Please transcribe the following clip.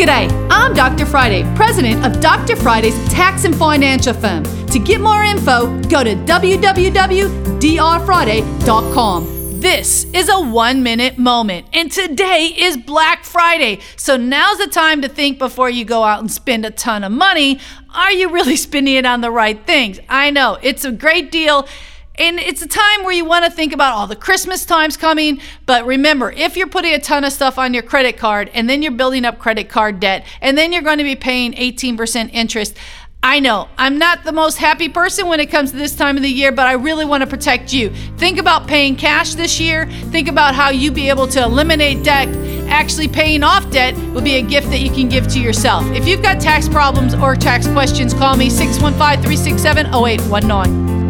G'day, I'm Dr. Friday, president of Dr. Friday's tax and financial firm. To get more info, go to www.drfriday.com. This is a one minute moment, and today is Black Friday. So now's the time to think before you go out and spend a ton of money. Are you really spending it on the right things? I know it's a great deal. And it's a time where you want to think about all the Christmas times coming. But remember, if you're putting a ton of stuff on your credit card and then you're building up credit card debt and then you're going to be paying 18% interest, I know I'm not the most happy person when it comes to this time of the year, but I really want to protect you. Think about paying cash this year. Think about how you'd be able to eliminate debt. Actually, paying off debt would be a gift that you can give to yourself. If you've got tax problems or tax questions, call me 615 367 0819.